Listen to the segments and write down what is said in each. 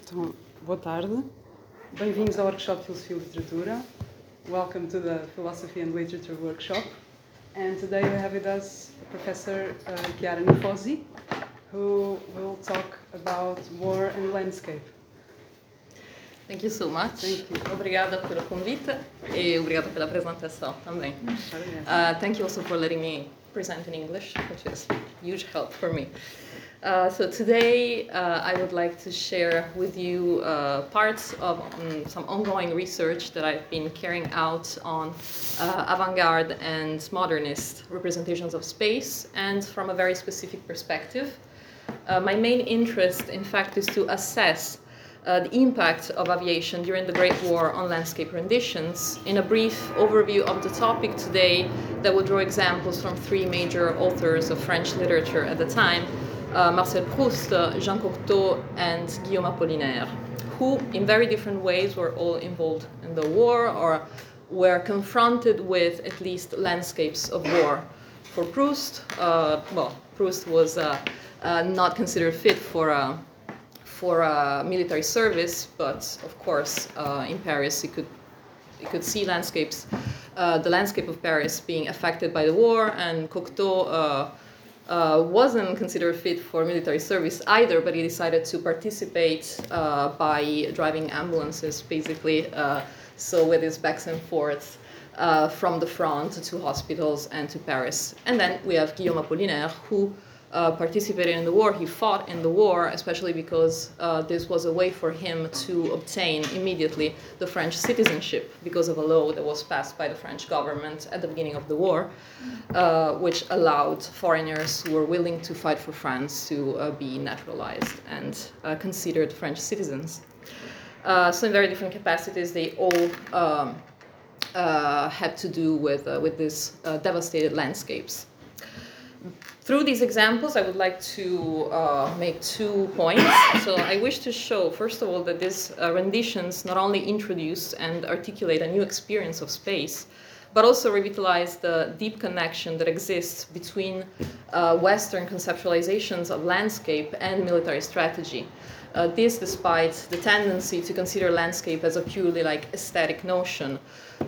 Então, boa tarde. Bem-vindos ao workshop Filosofia e Literatura. Welcome to the Philosophy and Literature workshop. And today we have with us Professor uh, Chiara Nifosi, who will talk about war and landscape. Thank you so much. Thank you. Obrigada pelo convite e obrigada pela apresentação também. Uh, thank you also for letting me present in English, which is huge help for me. Uh, so today uh, I would like to share with you uh, parts of um, some ongoing research that I've been carrying out on uh, avant-garde and modernist representations of space and from a very specific perspective. Uh, my main interest, in fact, is to assess the impact of aviation during the Great War on landscape renditions. In a brief overview of the topic today, that will draw examples from three major authors of French literature at the time uh, Marcel Proust, uh, Jean Cocteau, and Guillaume Apollinaire, who, in very different ways, were all involved in the war or were confronted with at least landscapes of war. For Proust, uh, well, Proust was uh, uh, not considered fit for a for a military service, but of course, uh, in Paris, he could he could see landscapes, the landscape of Paris being affected by the war, and Cocteau uh, wasn't considered fit for military service either, but he decided to participate uh, by driving ambulances, basically. Uh, so with his backs and forths uh, from the front to hospitals and to Paris. And then we have Guillaume Apollinaire, who uh, participated in the war. He fought in the war, especially because uh, this was a way for him to obtain immediately the French citizenship because of a law that was passed by the French government at the beginning of the war, uh, which allowed foreigners who were willing to fight for France to uh, be naturalized and uh, considered French citizens. Uh, so, in very different capacities, they all um, had to do with, with these devastated landscapes through these examples, I would like to uh, make two points. So I wish to show, first of all, that these uh, renditions not only introduce and articulate a new experience of space, but also revitalize the deep connection that exists between uh, Western conceptualizations of landscape and military strategy. Uh, this despite the tendency to consider landscape as a purely like aesthetic notion,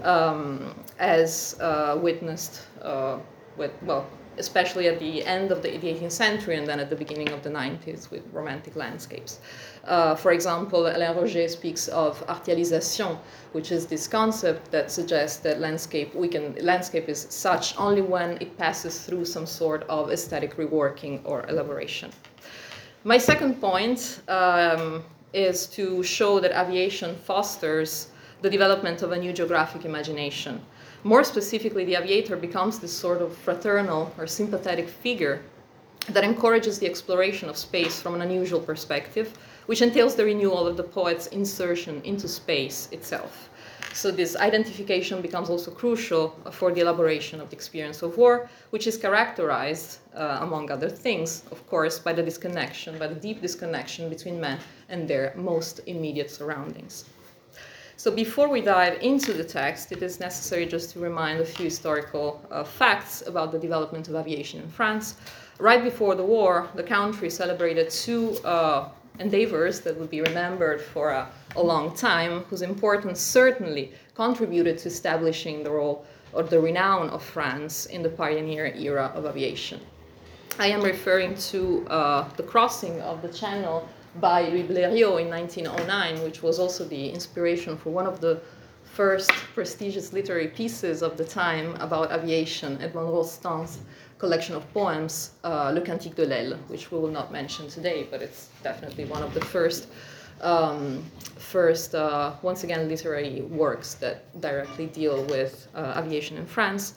um, as uh, witnessed uh, with, well, especially at the end of the 18th century and then at the beginning of the 90s with romantic landscapes. Uh, for example, Alain Roger speaks of artialisation, which is this concept that suggests that landscape we can landscape is such only when it passes through some sort of aesthetic reworking or elaboration. My second point um, is to show that aviation fosters the development of a new geographic imagination. More specifically, the aviator becomes this sort of fraternal or sympathetic figure that encourages the exploration of space from an unusual perspective, which entails the renewal of the poet's insertion into space itself. So, this identification becomes also crucial for the elaboration of the experience of war, which is characterized, uh, among other things, of course, by the disconnection, by the deep disconnection between men and their most immediate surroundings. So before we dive into the text, it is necessary just to remind a few historical uh, facts about the development of aviation in France. Right before the war, the country celebrated two uh, endeavors that would be remembered for a, a, long time, whose importance certainly contributed to establishing the role or the renown of France in the pioneer era of aviation. I am referring to uh, the crossing of the Channel by Louis Blériot in 1909, which was also the inspiration for one of the first prestigious literary pieces of the time about aviation, Edmond Rostand's collection of poems, uh, Le Cantique de l'Aile, which we will not mention today, but it's definitely one of the first, um, first uh, once again, literary works that directly deal with uh, aviation in France.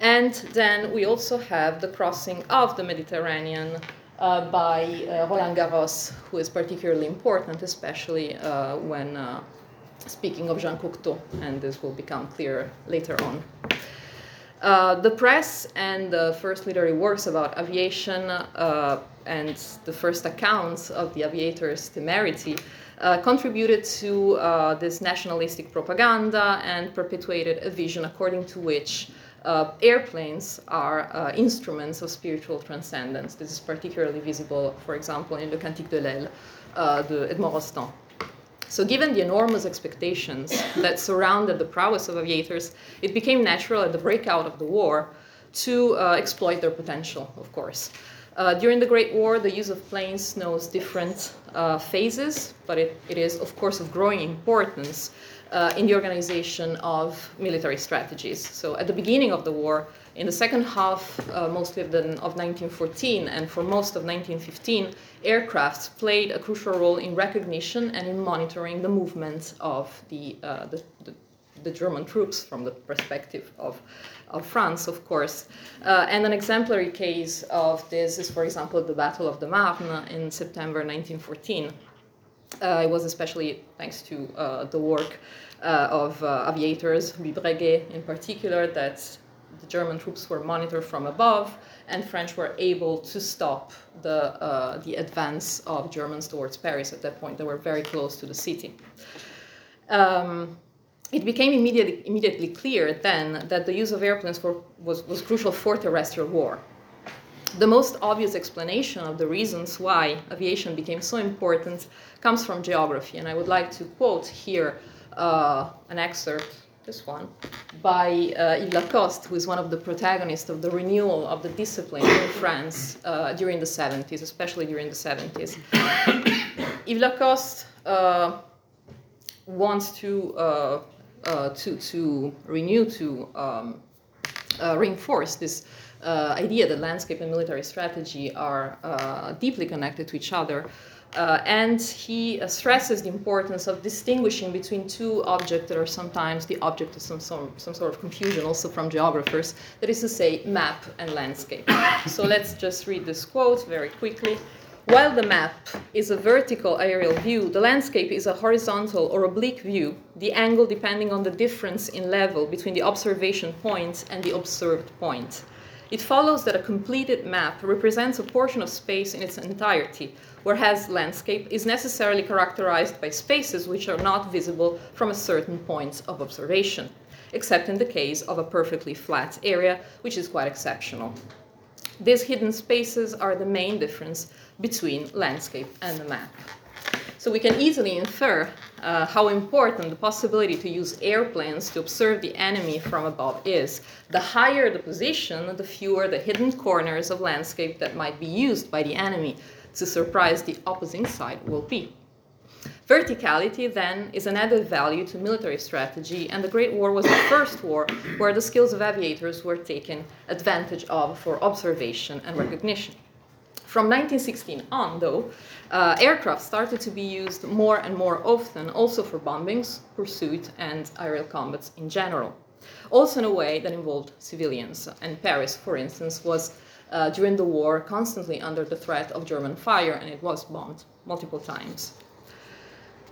And then we also have the crossing of the Mediterranean uh, by uh, Roland Garros, who is particularly important, especially uh, when speaking of Jean Cocteau, and this will become clear later on. Uh, the press and the first literary works about aviation uh, and the first accounts of the aviator's temerity uh, contributed to this nationalistic propaganda and perpetuated a vision according to which uh, airplanes are uh, instruments of spiritual transcendence. This is particularly visible, for example, in the Cantique de l'Aile, uh, the Edmond Rostand. So, given the enormous expectations that surrounded the prowess of aviators, it became natural at the breakout of the war to uh, exploit their potential, of course. Uh, during the Great War, the use of planes knows different uh, phases, but it, it is, of course, of growing importance uh, in the organization of military strategies. So, at the beginning of the war, in the second half, uh, mostly of, the, of 1914 and for most of 1915, aircrafts played a crucial role in recognition and in monitoring the movements of the, uh, the, the, the German troops from the perspective of of France, of course. Uh, and an exemplary case of this is, for example, the Battle of the Marne in September 1914. Uh, it was especially thanks to uh, the work uh, of uh, aviators, Louis in particular, that the German troops were monitored from above, and French were able to stop the, uh, the advance of Germans towards Paris at that point. They were very close to the city. Um, it became immediately, immediately clear then that the use of airplanes for, was, was crucial for terrestrial war. The most obvious explanation of the reasons why aviation became so important comes from geography, and I would like to quote here uh, an excerpt, this one, by uh, Yves Lacoste, who is one of the protagonists of the renewal of the discipline in France uh, during the 70s, especially during the 70s. Yves Lacoste uh, wants to uh, uh, to, to renew, to um, uh, reinforce this idea that landscape and military strategy are deeply connected to each other. Uh, and he uh, stresses the importance of distinguishing between two objects that are sometimes the object of some, some, some sort of confusion, also from geographers, that is to say, map and landscape. so let's just read this quote very quickly. While the map is a vertical aerial view, the landscape is a horizontal or oblique view, the angle depending on the difference in level between the observation point and the observed point. It follows that a completed map represents a portion of space in its entirety, whereas landscape is necessarily characterized by spaces which are not visible from a certain point of observation, except in the case of a perfectly flat area, which is quite exceptional. These hidden spaces are the main difference between landscape and the map. So we can easily infer uh, how important the possibility to use airplanes to observe the enemy from above is. The higher the position, the fewer the hidden corners of landscape that might be used by the enemy to surprise the opposing side will be. Verticality, then, is an added value to military strategy, and the Great War was the first war where the skills of aviators were taken advantage of for observation and recognition. From 1916 on, though, uh, aircraft started to be used more and more often, also for bombings, pursuit, and aerial combats in general. Also, in a way that involved civilians. And Paris, for instance, was uh, during the war constantly under the threat of German fire, and it was bombed multiple times.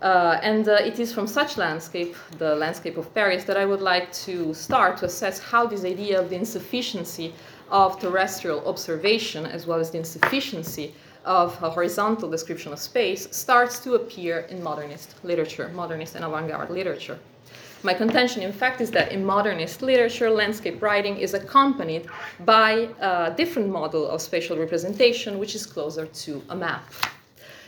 Uh, and uh, it is from such landscape, the landscape of Paris, that I would like to start to assess how this idea of the insufficiency of terrestrial observation, as well as the insufficiency of a horizontal description of space, starts to appear in modernist literature, modernist and avant garde literature. My contention, in fact, is that in modernist literature, landscape writing is accompanied by a different model of spatial representation, which is closer to a map.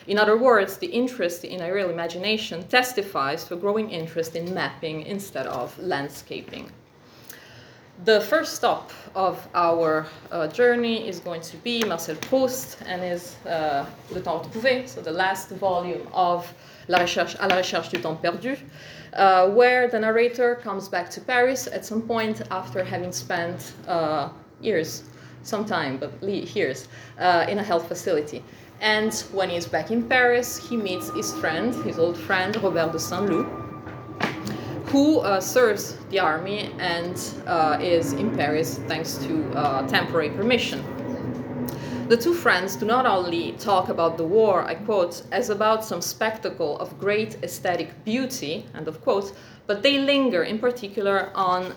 In other words, the interest in aerial imagination testifies to a growing interest in mapping instead of landscaping. The first stop of our uh, journey is going to be Marcel Proust and his uh, Le Temps Retrouvé, so the last volume of La Recherche, à la recherche du temps perdu, uh, where the narrator comes back to Paris at some point after having spent uh, years, some time, but years, uh, in a health facility. And when he's back in Paris, he meets his friend, his old friend, Robert de Saint-Loup, who uh, serves the army and uh, is in Paris thanks to uh, temporary permission. The two friends do not only talk about the war, I quote, as about some spectacle of great aesthetic beauty, end of quote, but they linger in particular on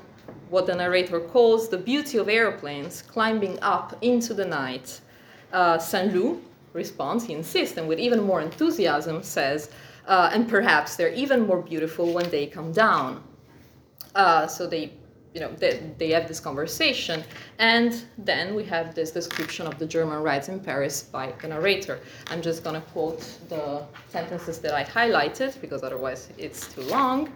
what the narrator calls the beauty of airplanes climbing up into the night. Uh, Saint Loup, responds, he insists, and with even more enthusiasm says, uh, and perhaps they're even more beautiful when they come down. Uh, so they you know, they, they have this conversation, and then we have this description of the German riots in Paris by the narrator. I'm just going to quote the sentences that I highlighted because otherwise it's too long.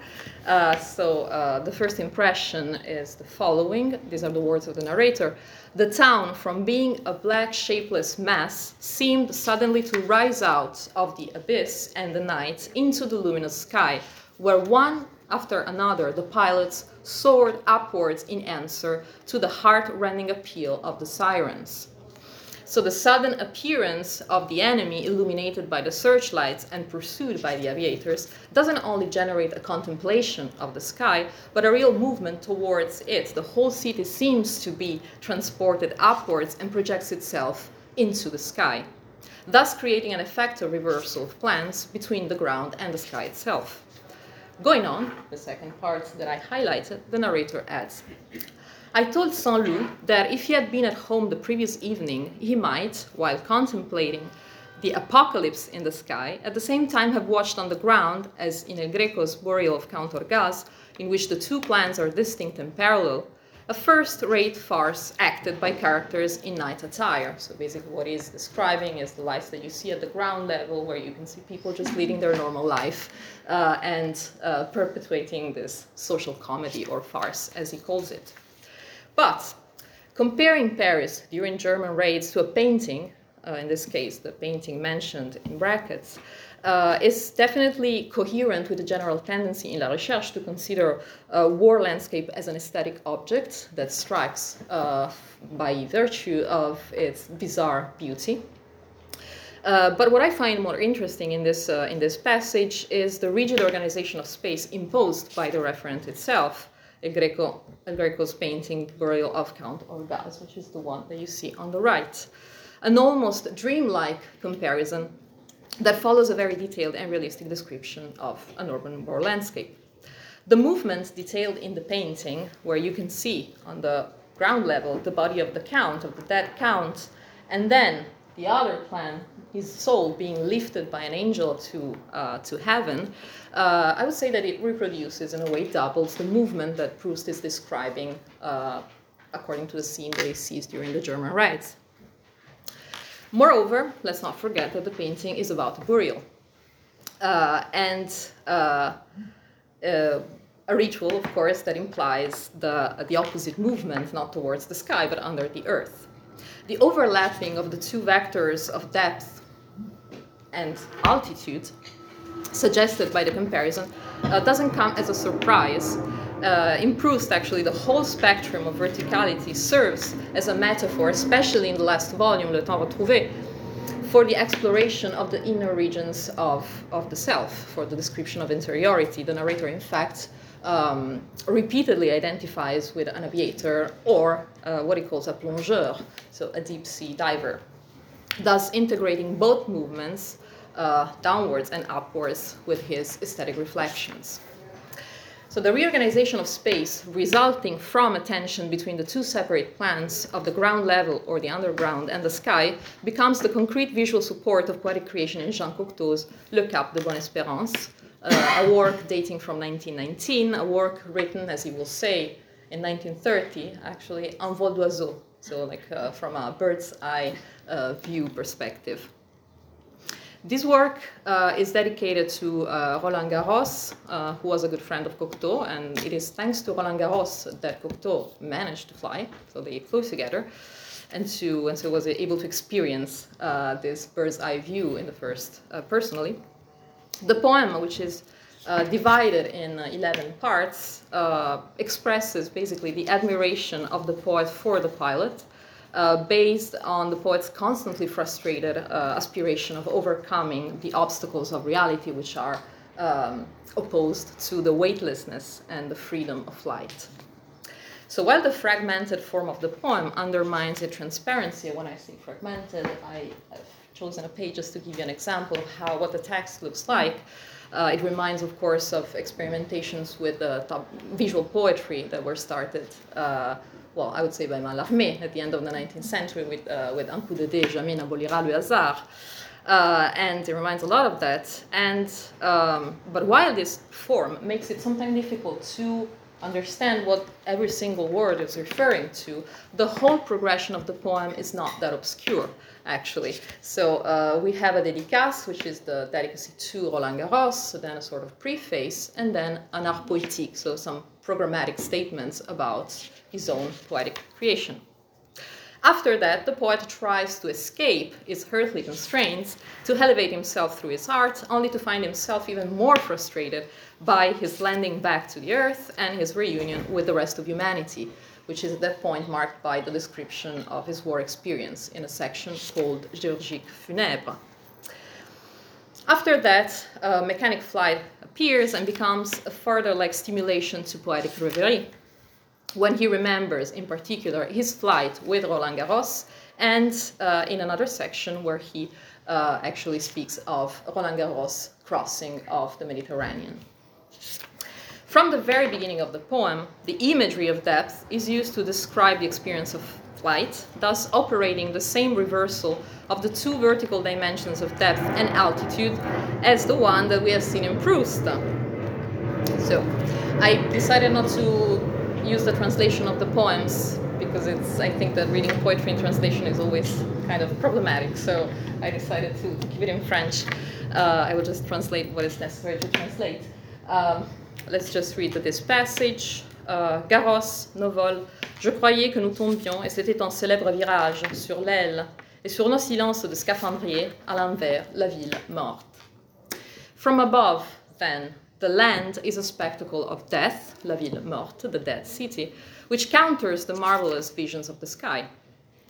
Uh, so uh, the first impression is the following. These are the words of the narrator. The town, from being a black, shapeless mass, seemed suddenly to rise out of the abyss and the night into the luminous sky, where one after another the pilots soared upwards in answer to the heart-rending appeal of the sirens. So the sudden appearance of the enemy illuminated by the searchlights and pursued by the aviators doesn't only generate a contemplation of the sky, but a real movement towards it. The whole city seems to be transported upwards and projects itself into the sky, thus creating an effect of reversal of plans between the ground and the sky itself. Going on, the second part that I highlighted, the narrator adds I told Saint Loup that if he had been at home the previous evening, he might, while contemplating the apocalypse in the sky, at the same time have watched on the ground, as in El Greco's burial of Count Orgaz, in which the two plans are distinct and parallel, a first-rate farce acted by characters in night attire. So basically what he's describing is the lives that you see at the ground level where you can see people just leading their normal life uh, and uh, perpetuating this social comedy or farce, as he calls it. But comparing Paris during German raids to a painting, uh, in this case, the painting mentioned in brackets, uh, is definitely coherent with the general tendency in La Recherche to consider a war landscape as an aesthetic object that strikes uh, by virtue of its bizarre beauty. Uh, but what I find more interesting in this, uh, in this passage is the rigid organization of space imposed by the referent itself, El, Greco, El Greco's painting Burial of Count Orgaz, which is the one that you see on the right. An almost dreamlike comparison that follows a very detailed and realistic description of an urban war landscape. The movements detailed in the painting, where you can see on the ground level the body of the count, of the dead count, and then the other plan, his soul being lifted by an angel to, uh, to heaven, uh, I would say that it reproduces, in a way, doubles the movement that Proust is describing uh, according to the scene that he sees during the German riots. Moreover, let's not forget that the painting is about burial. Uh, and uh, uh, a ritual, of course, that implies the, the opposite movement, not towards the sky, but under the earth. The overlapping of the two vectors of depth and altitude suggested by the comparison uh, doesn't come as a surprise uh, in Proust, actually, the whole spectrum of verticality serves as a metaphor, especially in the last volume, Le Temps Retrouvé, for the exploration of the inner regions of, of the self, for the description of interiority. The narrator, in fact, um, repeatedly identifies with an aviator or uh, what he calls a plongeur, so a deep sea diver, thus integrating both movements uh, downwards and upwards with his aesthetic reflections. So the reorganization of space resulting from a tension between the two separate plans of the ground level or the underground and the sky becomes the concrete visual support of poetic creation in Jean Cocteau's Le Cap de Bonne Espérance, uh, a work dating from 1919, a work written, as he will say, in 1930, actually, en vol d'oiseau, so like uh, from a bird's eye uh, view perspective. This work uh, is dedicated to uh, Roland Garros, uh, who was a good friend of Cocteau, and it is thanks to Roland Garros that Cocteau managed to fly. So they flew together, and to and so was able to experience uh, this bird's eye view in the first uh, personally. The poem, which is uh, divided in 11 parts, expresses basically the admiration of the poet for the pilot uh, based on the poet's constantly frustrated uh, aspiration of overcoming the obstacles of reality, which are um, opposed to the weightlessness and the freedom of flight. So while the fragmented form of the poem undermines the transparency, when I say fragmented, I have chosen a page just to give you an example of how what the text looks like. Uh, it reminds, of course, of experimentations with visual poetry that were started uh, well, I would say by Mallarmé at the end of the 19th century with, uh, with Un coup de dés, jamais n'abolira le hasard. Uh, and it reminds a lot of that. And, um, but while this form makes it sometimes difficult to understand what every single word is referring to, the whole progression of the poem is not that obscure, actually. So uh, we have a dédicace, which is the delicacy to Roland Garros, so then a sort of preface, and then an art poétique, so some programmatic statements about his own poetic creation. After that, the poet tries to escape his earthly constraints, to elevate himself through his art, only to find himself even more frustrated by his landing back to the earth and his reunion with the rest of humanity, which is at that point marked by the description of his war experience in a section called Géorgique funèbre. After that, mechanic flight appears and becomes a further like stimulation to poetic reverie when he remembers, in particular, his flight with Roland Garros, and uh, in another section where he uh, actually speaks of Roland Garros crossing of the Mediterranean. From the very beginning of the poem, the imagery of depth is used to describe the experience of flight, thus operating the same reversal of the two vertical dimensions of depth and altitude as the one that we have seen in Proust. So I decided not to use the translation of the poems because it's I think that reading poetry in translation is always kind of problematic. So I decided to keep it in French. Uh, I will just translate what is necessary to translate. Um, let's just read this passage. Uh, Garros, nos vols, je croyais que nous tombions et c'était un célèbre virage sur l'aile et sur nos silences de scaphandrier à l'envers, la ville morte. From above, then, the land is a spectacle of death, la ville morte, the dead city, which counters the marvelous visions of the sky.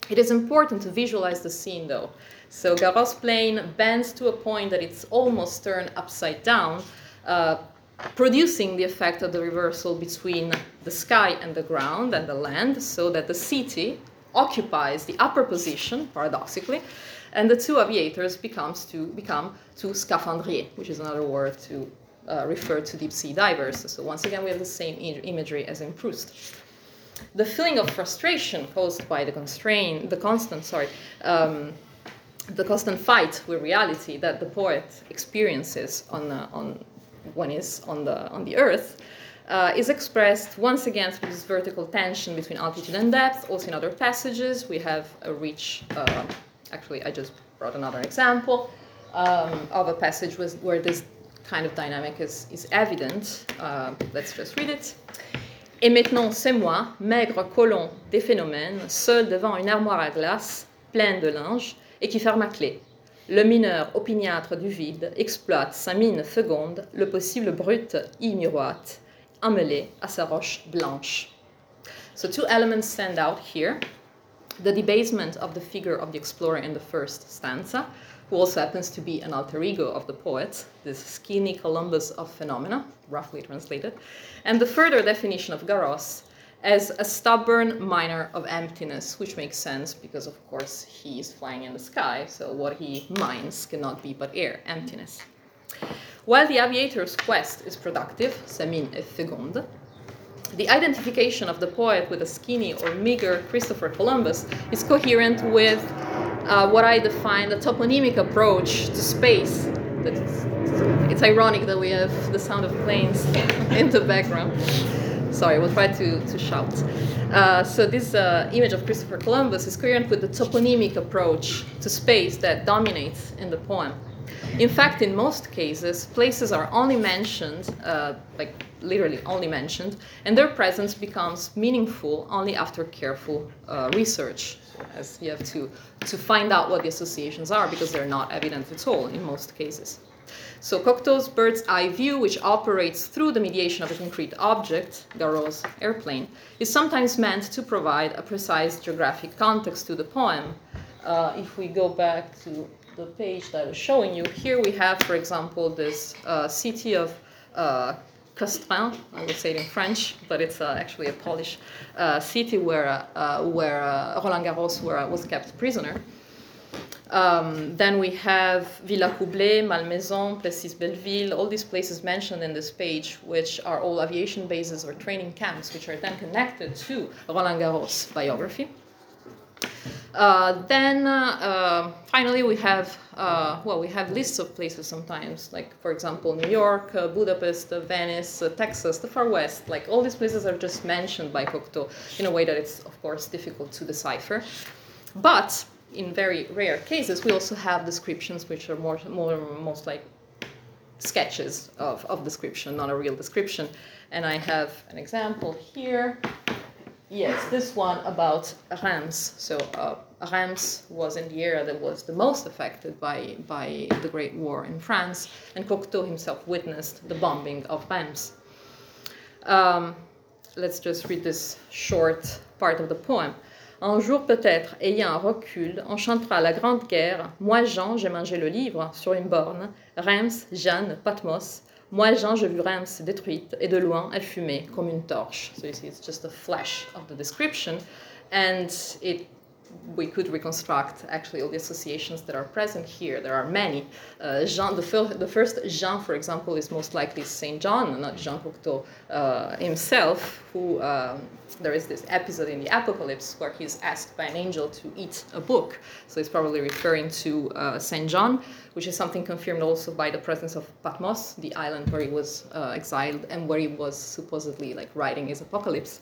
It is important to visualize the scene though. So Garros plane bends to a point that it's almost turned upside down, uh, producing the effect of the reversal between the sky and the ground and the land, so that the city occupies the upper position, paradoxically, and the two aviators becomes to become two scaphandriers, which is another word to uh, refer to deep sea divers. So once again, we have the same imagery as in Proust. The feeling of frustration caused by the constraint, the constant, sorry, um, the constant fight with reality that the poet experiences on, uh, on when he's on the on the earth, uh, is expressed once again through this vertical tension between altitude and depth. Also in other passages, we have a rich. Uh, actually, I just brought another example um, of a passage with, where this kind of dynamic is, is evident. Uh, let's just read it. Et maintenant, c'est moi, maigre colon des phénomènes, seul devant une armoire à glace, pleine de linge, et qui ferme à clé. Le mineur opiniâtre du vide exploite sa mine féconde, le possible brut y miroite, emmêlé à sa roche blanche. So two elements stand out here. The debasement of the figure of the explorer in the first stanza, who also happens to be an alter ego of the poet, this skinny Columbus of phenomena, roughly translated, and the further definition of Garros as a stubborn miner of emptiness, which makes sense because, of course, he is flying in the sky, so what he mines cannot be but air, emptiness. While the aviator's quest is productive, sa mine est féconde, the identification of the poet with a skinny or meager Christopher Columbus is coherent with uh, what I define the toponymic approach to space. It's, it's ironic that we have the sound of planes in the background. Sorry, we'll try to, to shout. Uh, so this uh, image of Christopher Columbus is coherent with the toponymic approach to space that dominates in the poem. In fact, in most cases, places are only mentioned, uh, like literally only mentioned, and their presence becomes meaningful only after careful uh, research, as you have to, to find out what the associations are because they're not evident at all in most cases. So Cocteau's bird's eye view, which operates through the mediation of a concrete object, Garros' airplane, is sometimes meant to provide a precise geographic context to the poem. Uh, if we go back to the page that I was showing you, here we have, for example, this uh, city of uh, Custrin, I would say it in French, but it's uh, actually a Polish uh, city where, uh, where uh, Roland Garros were, was kept prisoner. Um, then we have Villacoublay, Malmaison, Plessis Belleville, all these places mentioned in this page, which are all aviation bases or training camps, which are then connected to Roland Garros' biography. Uh, then uh, finally we have uh, well we have lists of places sometimes like for example New York, uh, Budapest, uh, Venice, uh, Texas, the Far West. Like all these places are just mentioned by Cocteau in a way that it's of course difficult to decipher. But in very rare cases, we also have descriptions which are more, more most like sketches of, of description, not a real description. And I have an example here. Yes, this one about Reims. So uh, Reims was in the area that was the most affected by, by the Great War in France, and Cocteau himself witnessed the bombing of Reims. Um, let's just read this short part of the poem. Un jour peut-être, ayant un recul, on chantera la grande guerre. Moi, Jean, j'ai mangé le livre sur une borne. Reims, Jeanne, Patmos. Moi, Jean, je vu Reims détruite, et de loin, elle fumait comme une torche. So you see, it's just a flash of the description, and it we could reconstruct actually all the associations that are present here. There are many. Uh, Jean, the, fil- the first Jean, for example, is most likely Saint John, not Jean Cocteau uh, himself, who um, there is this episode in the Apocalypse where he's asked by an angel to eat a book. So he's probably referring to uh, Saint John, which is something confirmed also by the presence of Patmos, the island where he was uh, exiled and where he was supposedly like writing his Apocalypse.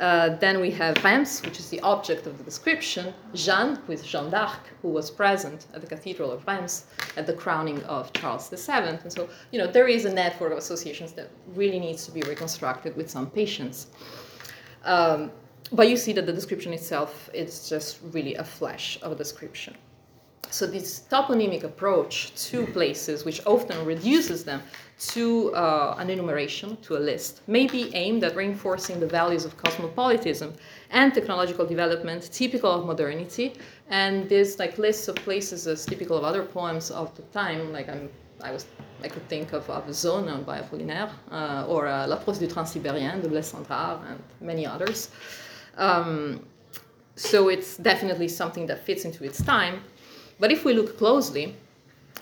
Uh, then we have Reims, which is the object of the description, Jeanne, who is Jeanne d'Arc, who was present at the Cathedral of Reims at the crowning of Charles VII. And so, you know, there is a network of associations that really needs to be reconstructed with some patience. Um, but you see that the description itself is just really a flash of a description. So this toponymic approach to places, which often reduces them to uh, an enumeration, to a list, may be aimed at reinforcing the values of cosmopolitanism and technological development typical of modernity. And this like lists of places as typical of other poems of the time, like I'm, I was I could think of, of by Apollinaire, uh, or uh, La Prose du Transsibérien de Blaise and many others. Um, so it's definitely something that fits into its time. But if we look closely,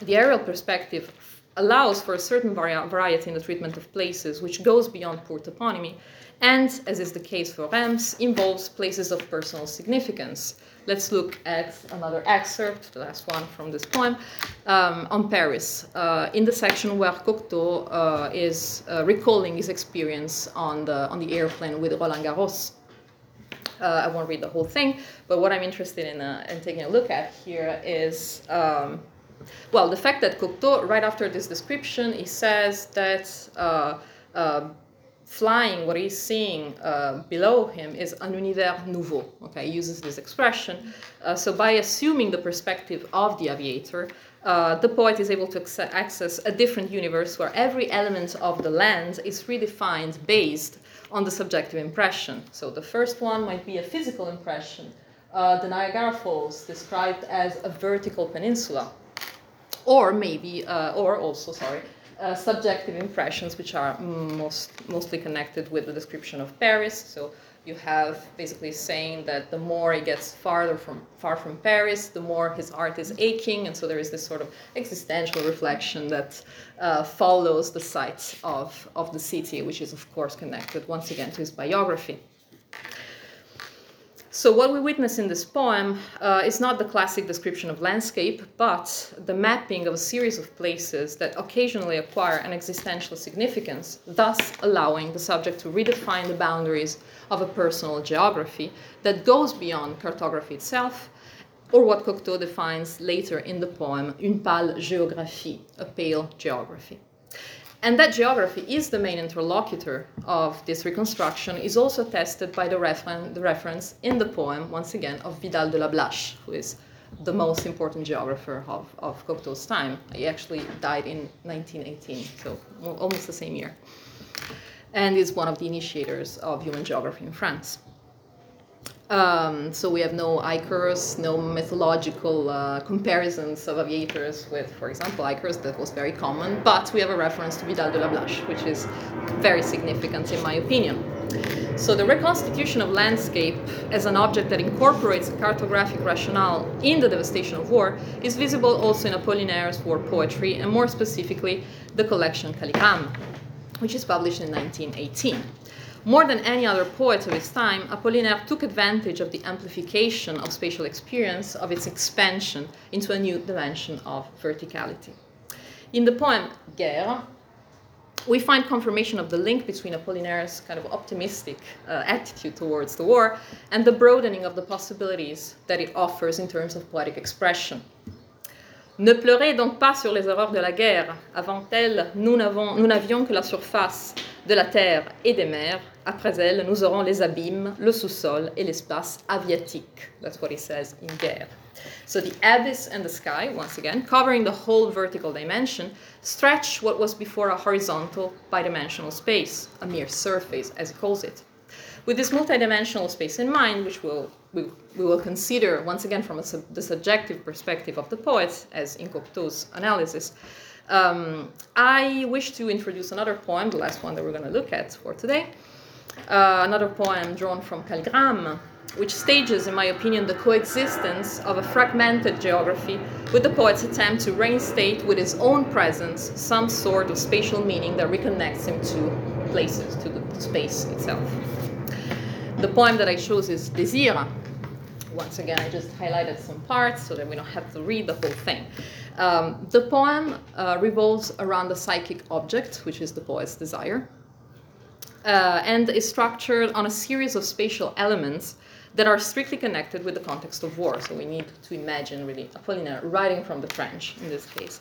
the aerial perspective allows for a certain vari- variety in the treatment of places, which goes beyond poor toponymy, and, as is the case for Reims, involves places of personal significance. Let's look at another excerpt, the last one from this poem, um, on Paris, uh, in the section where Cocteau uh, is uh, recalling his experience on the, on the airplane with Roland Garros. Uh, I won't read the whole thing, but what I'm interested in, uh, in taking a look at here is, um, well, the fact that Cocteau, right after this description, he says that uh flying, what he's seeing uh, below him is un univers nouveau. Okay, he uses this expression. Uh, so by assuming the perspective of the aviator, the poet is able to access a different universe where every element of the land is redefined based on the subjective impression. So the first one might be a physical impression. Uh, the Niagara Falls, described as a vertical peninsula, or maybe, uh, or also, sorry, uh, subjective impressions, which are most mostly connected with the description of Paris. So you have basically saying that the more he gets farther from far from Paris, the more his art is aching, and so there is this sort of existential reflection that uh, follows the sights of, of the city, which is of course connected once again to his biography. So, what we witness in this poem uh, is not the classic description of landscape, but the mapping of a series of places that occasionally acquire an existential significance, thus allowing the subject to redefine the boundaries of a personal geography that goes beyond cartography itself, or what Cocteau defines later in the poem, une pâle géographie, a pale geography. And that geography is the main interlocutor of this reconstruction, is also tested by the, the reference in the poem, once again, of Vidal de la Blache, who is the most important geographer of, of Cocteau's time. He actually died in 1918, so almost the same year, and is one of the initiators of human geography in France. Um, so we have no Icarus, no mythological uh, comparisons of aviators with, for example, Icarus, that was very common, but we have a reference to Vidal de la Blache, which is very significant in my opinion. So the reconstitution of landscape as an object that incorporates a cartographic rationale in the devastation of war is visible also in Apollinaire's war poetry, and more specifically, the collection Calligrammes, which is published in 1918. More than any other poet of his time, Apollinaire took advantage of the amplification of spatial experience, of its expansion into a new dimension of verticality. In the poem Guerre, we find confirmation of the link between Apollinaire's kind of optimistic uh, attitude towards the war and the broadening of the possibilities that it offers in terms of poetic expression. Ne pleurez donc pas sur les horreurs de la guerre. Avant elle, nous n'avions que la surface de la terre et des mers. Après elle, nous aurons les abîmes, le sous-sol et l'espace aviatique. That's what he says in Guerre. So the abyss and the sky, once again, covering the whole vertical dimension, stretch what was before a horizontal bidimensional space, a mere surface, as he calls it. With this multidimensional space in mind, which we'll, we, we will consider once again from sub, the subjective perspective of the poet, as in Cocteau's analysis, um, I wish to introduce another poem, the last one that we're going to look at for today. Uh, another poem drawn from Calligrammes, which stages, in my opinion, the coexistence of a fragmented geography with the poet's attempt to reinstate with his own presence some sort of spatial meaning that reconnects him to places, to the space itself. The poem that I chose is Désir. Once again, I just highlighted some parts so that we don't have to read the whole thing. Um, the poem uh, revolves around the psychic object, which is the poet's desire, uh, and is structured on a series of spatial elements that are strictly connected with the context of war. So we need to imagine really Apollinaire writing from the trench in this case.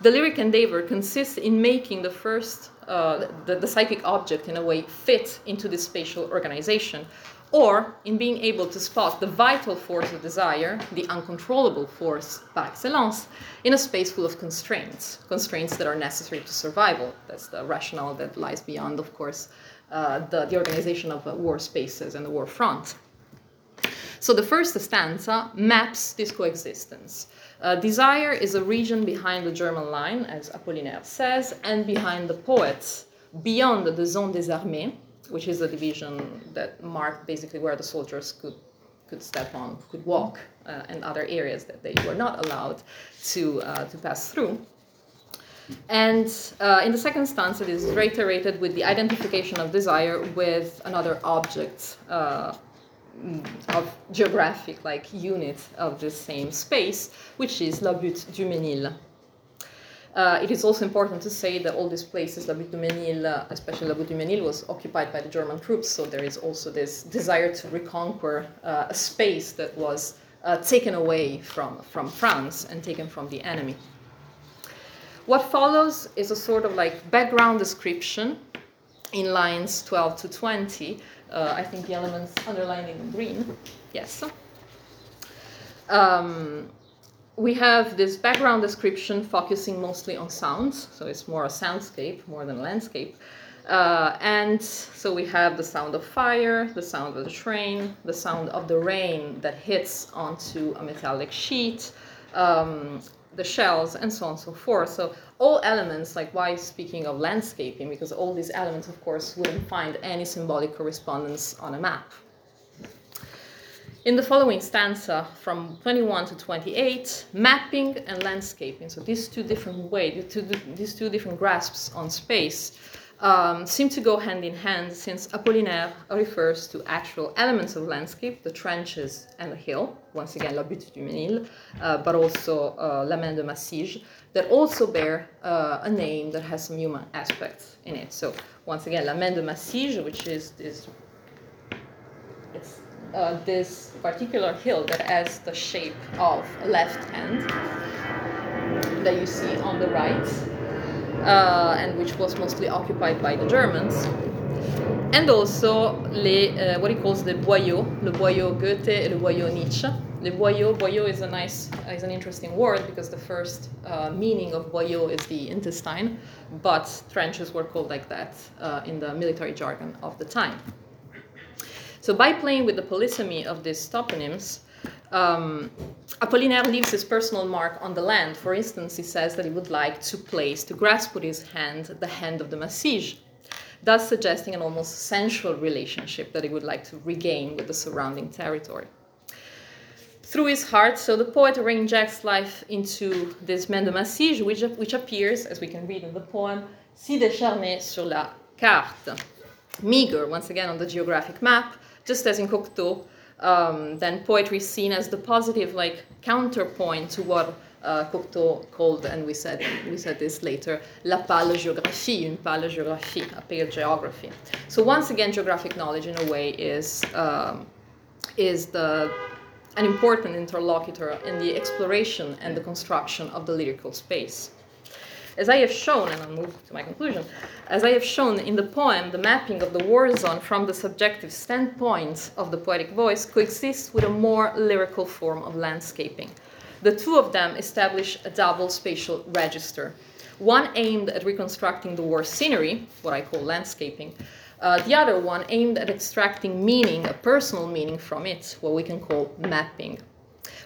The lyric endeavor consists in making the first, uh, the, the psychic object in a way fit into this spatial organization, or in being able to spot the vital force of desire, the uncontrollable force par excellence, in a space full of constraints, constraints that are necessary to survival. That's the rationale that lies beyond, of course, uh, the, the organization of uh, war spaces and the war front. So the first stanza maps this coexistence. Uh, desire is a region behind the German line, as Apollinaire says, and behind the poets, beyond the zone des armées, which is a division that marked basically where the soldiers could could step on, could walk, uh, and other areas that they were not allowed to uh, to pass through. And uh, in the second stanza, it is reiterated with the identification of desire with another object uh, of geographic like unit of the same space, which is La Butte du Mesnil. Uh, it is also important to say that all these places, La Butte du Mesnil, uh, especially La Butte du Mesnil, was occupied by the German troops, so there is also this desire to reconquer uh, a space that was uh, taken away from, from France and taken from the enemy. What follows is a sort of like background description in lines 12 to 20. Uh, I think the elements underlined in green. Yes. Um, we have this background description focusing mostly on sounds, so it's more a soundscape more than a landscape. Uh, and so we have the sound of fire, the sound of the train, the sound of the rain that hits onto a metallic sheet, um, the shells, and so on and so forth. So all elements, like why speaking of landscaping, because all these elements, of course, wouldn't find any symbolic correspondence on a map. In the following stanza, from 21 to 28, mapping and landscaping, so these two different ways, these two different grasps on space, um, seem to go hand in hand since Apollinaire refers to actual elements of landscape, the trenches and the hill, once again La Butte du Mesnil, uh, but also uh, La Main de Massige, that also bear uh, a name that has some human aspects in it. So once again, La Main de Massige, which is this, uh, this particular hill that has the shape of a left hand that you see on the right uh, and which was mostly occupied by the Germans. And also les, uh, what he calls the boyaux, le boyau Goethe et le boyau Nietzsche. Le boyau, boyau is a nice, is an interesting word because the first uh, meaning of boyau is the intestine, but trenches were called like that uh, in the military jargon of the time. So by playing with the polysemy of these toponyms, um, Apollinaire leaves his personal mark on the land. For instance, he says that he would like to place, to grasp with his hand, the hand of the Massige, thus suggesting an almost sensual relationship that he would like to regain with the surrounding territory. Through his heart, so the poet reinjects life into this main de Massige, which, which appears, as we can read in the poem, si décharné sur la carte. meager, once again, on the geographic map, just as in Cocteau, um, then poetry is seen as the positive, like counterpoint to what uh, Cocteau called, and we said we said this later, la pâle géographie, une pâle géographie, a pale geography. So once again, geographic knowledge in a way is um, is the an important interlocutor in the exploration and the construction of the lyrical space. As I have shown, and I'll move to my conclusion, as I have shown in the poem, the mapping of the war zone from the subjective standpoint of the poetic voice coexists with a more lyrical form of landscaping. The two of them establish a double spatial register. One aimed at reconstructing the war scenery, what I call landscaping, uh, the other one aimed at extracting meaning, a personal meaning from it, what we can call mapping.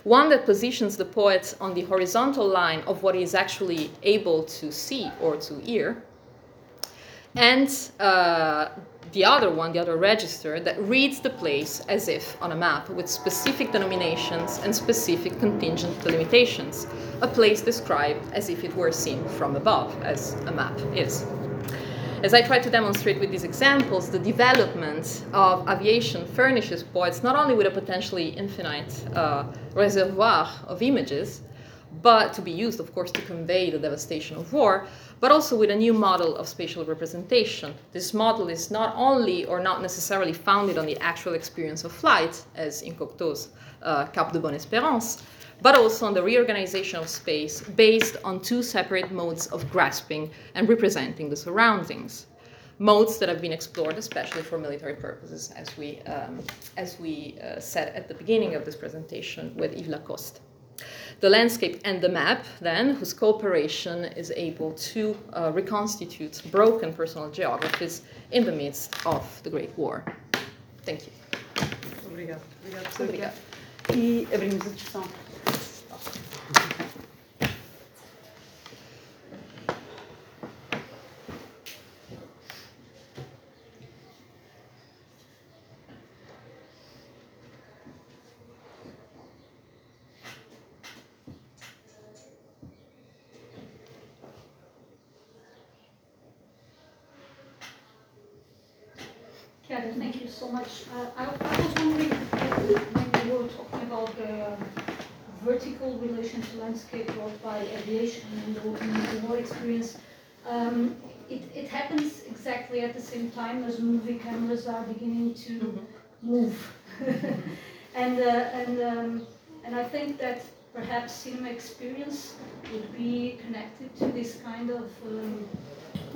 One that positions the poet on the horizontal line of what he is actually able to see or to hear, and uh, the other one, the other register, that reads the place as if on a map with specific denominations and specific contingent delimitations, a place described as if it were seen from above, as a map is. As I try to demonstrate with these examples, the development of aviation furnishes poets not only with a potentially infinite uh, reservoir of images, but to be used, of course, to convey the devastation of war, but also with a new model of spatial representation. This model is not only or not necessarily founded on the actual experience of flight, as in Cocteau's uh, Cap de Bonne Espérance, but also on the reorganization of space based on two separate modes of grasping and representing the surroundings. Modes that have been explored, especially for military purposes, as we, um, as we uh, said at the beginning of this presentation with Yves Lacoste. The landscape and the map, then, whose cooperation is able to uh, reconstitute broken personal geographies in the midst of the Great War. Thank you. Obrigado. Obrigado, Obrigada. E abrimos a discussão. Chiara, thank you so much. Uh, I, I was wondering uh, when you were talking about the vertical relation to landscape brought by aviation and the, and the war experience. Um, it, it happens exactly at the same time as movie cameras are beginning to move. and uh, and um, and I think that perhaps cinema experience would be connected to this kind of um,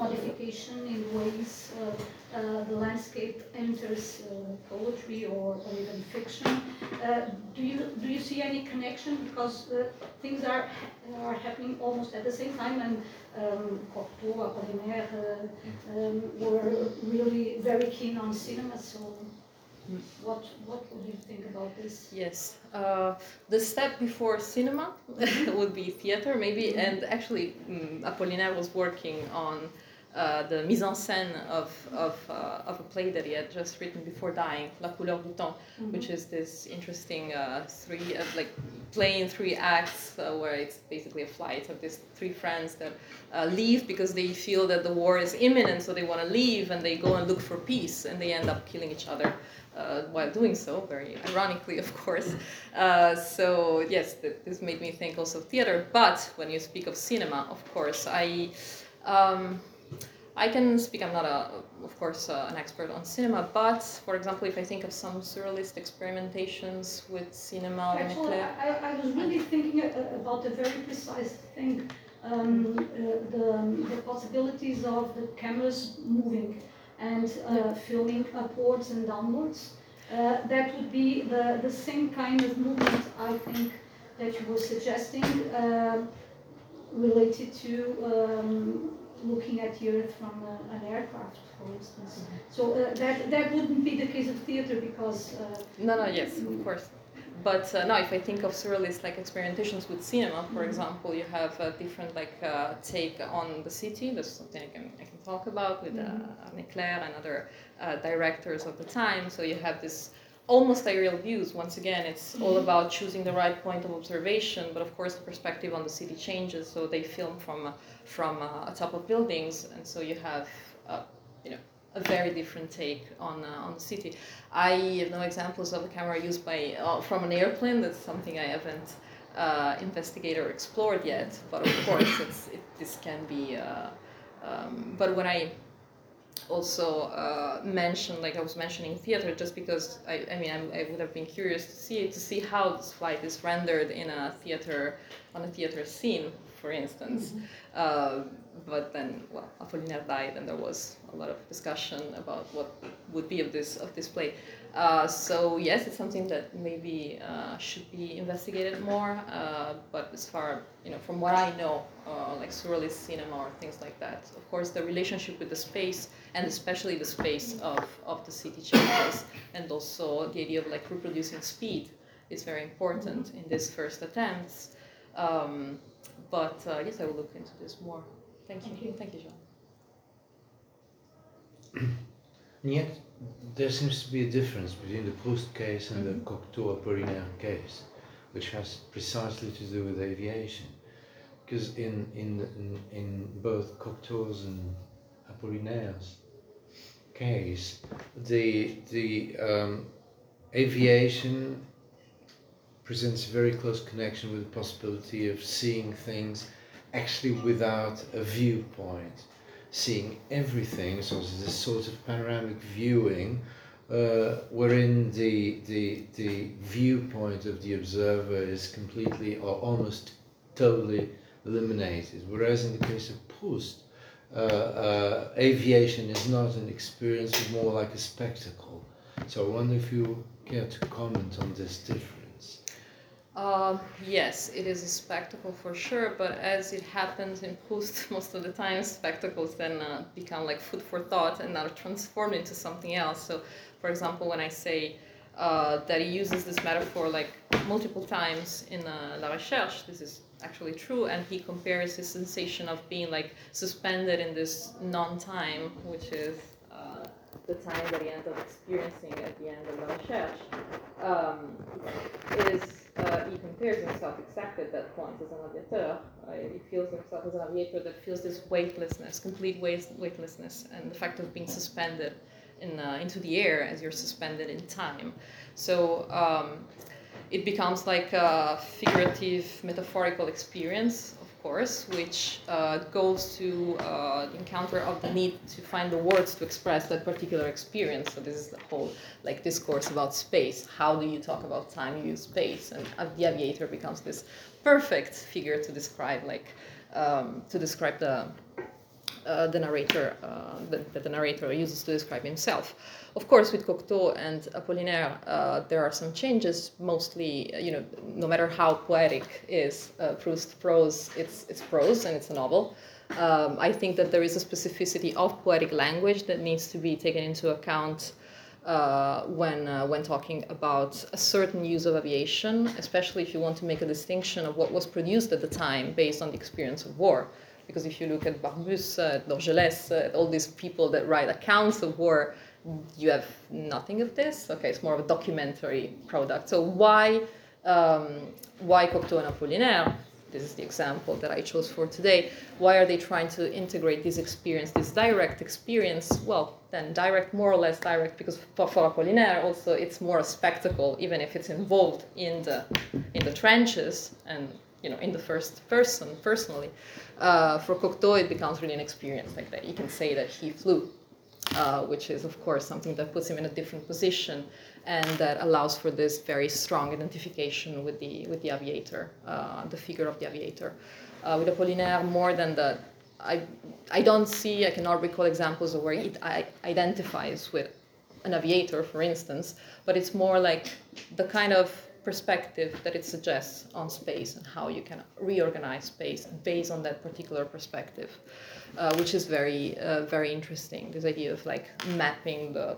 modification in ways uh, uh, the landscape enters uh, poetry or, or even fiction. Uh, do you do you see any connection because uh, things are are happening almost at the same time and um, Cocteau, Apollinaire uh, um, were really very keen on cinema. So, what what would you think about this? Yes, uh, the step before cinema would be theater, maybe. And actually, mm, Apollinaire was working on uh, the mise en scène of of, uh, of a play that he had just written before dying, La couleur du temps, which is this interesting uh, three uh, like play in three acts uh, where it's basically a flight of these three friends that uh, leave because they feel that the war is imminent, so they want to leave and they go and look for peace, and they end up killing each other uh, while doing so, very ironically, of course. Uh, so yes, th- this made me think also of theater. But when you speak of cinema, of course, I. Um, I can speak. I'm not a, of course, uh, an expert on cinema, but for example, if I think of some surrealist experimentations with cinema, Actually, I, I was really thinking about a very precise thing. Um, uh, the, the possibilities of the cameras moving and uh, filming upwards and downwards. Uh, that would be the, the same kind of movement, I think, that you were suggesting, uh, related to um, looking at the Earth from a, an aircraft, for instance. So uh, that, that wouldn't be the case of theater because uh, No, no, yes, of course. But uh, no, if I think of surrealist like experimentations with cinema, for example, you have a different like uh, take on the city. That's something I can, I can talk about with uh, René Clair and other uh, directors of the time. So you have this almost aerial views. Once again, it's all about choosing the right point of observation. But of course, the perspective on the city changes. So they film from uh, from uh, atop of buildings, and so you have uh, you know a very different take on uh, on the city. I have no examples of a camera used by uh, from an airplane. That's something I haven't uh, investigated or explored yet. But of course, it's, it, this can be. Uh, um, but when I also uh, mentioned, like I was mentioning theater, just because I, I mean, I'm, i would have been curious to see to see how this flight is rendered in a theater on a theater scene, for instance. Mm-hmm. Uh, but then, well, Apollinaire died, and there was a lot of discussion about what would be of this of this play. Uh, so yes, it's something that maybe uh, should be investigated more. Uh, but as far you know, from what I know, uh, like surrealist cinema or things like that, of course, the relationship with the space and especially the space of, of the city changes, and also the idea of like reproducing speed is very important in this first attempts. Um, but uh, yes, I will look into this more. Thank you. Thank you, Thank you Jean. And yet, there seems to be a difference between the Proust case and mm-hmm. the Cocteau Apollinaire case, which has precisely to do with aviation. Because in, in, in, in both Cocteau's and Apollinaire's case, the, the um, aviation presents a very close connection with the possibility of seeing things actually without a viewpoint seeing everything, so it's this sort of panoramic viewing, uh, wherein the, the, the viewpoint of the observer is completely or almost totally eliminated. Whereas in the case of Proust, uh, uh, aviation is not an experience, but more like a spectacle. So I wonder if you care to comment on this difference. Uh, yes, it is a spectacle for sure, but as it happens in Proust, most of the time spectacles then uh, become like food for thought and are transformed into something else. So, for example, when I say uh, that he uses this metaphor like multiple times in uh, La Recherche, this is actually true, and he compares his sensation of being like suspended in this non-time, which is uh, the time that he ends up experiencing at the end of La Recherche. Um, he compares himself exactly at that point as an aviateur. Uh, he feels himself as an aviator that feels this weightlessness, complete weightlessness, and the fact of being suspended in, uh, into the air as you're suspended in time. So um, it becomes like a figurative, metaphorical experience course, which uh, goes to uh, encounter of the need to find the words to express that particular experience. So this is the whole like discourse about space. How do you talk about time? You use space, and uh, the aviator becomes this perfect figure to describe like um, to describe the uh, the narrator uh, that, the narrator uses to describe himself. Of course, with Cocteau and Apollinaire, uh, there are some changes. Mostly, you know, no matter how poetic is uh, Proust prose, it's it's prose and it's a novel. Um, I think that there is a specificity of poetic language that needs to be taken into account uh, when uh, when talking about a certain use of aviation, especially if you want to make a distinction of what was produced at the time based on the experience of war. Because if you look at Barbusse, at Dorgelès, at all these people that write accounts of war, you have nothing of this. Okay, it's more of a documentary product. So why um, why Cocteau and Apollinaire? This is the example that I chose for today. Why are they trying to integrate this experience, this direct experience? Well, then direct, more or less direct, because for, for Apollinaire also it's more a spectacle, even if it's involved in the in the trenches and you know in the first person personally uh, for Cocteau it becomes really an experience. Like that you can say that he flew uh, which is of course something that puts him in a different position and that allows for this very strong identification with the with the aviator uh, the figure of the aviator. Uh, with Apollinaire more than the I, I don't see I cannot recall examples of where I, identifies with an aviator for instance but it's more like the kind of perspective that it suggests on space and how you can reorganize space based on that particular perspective, uh, which is very uh, very interesting. This idea of like mapping the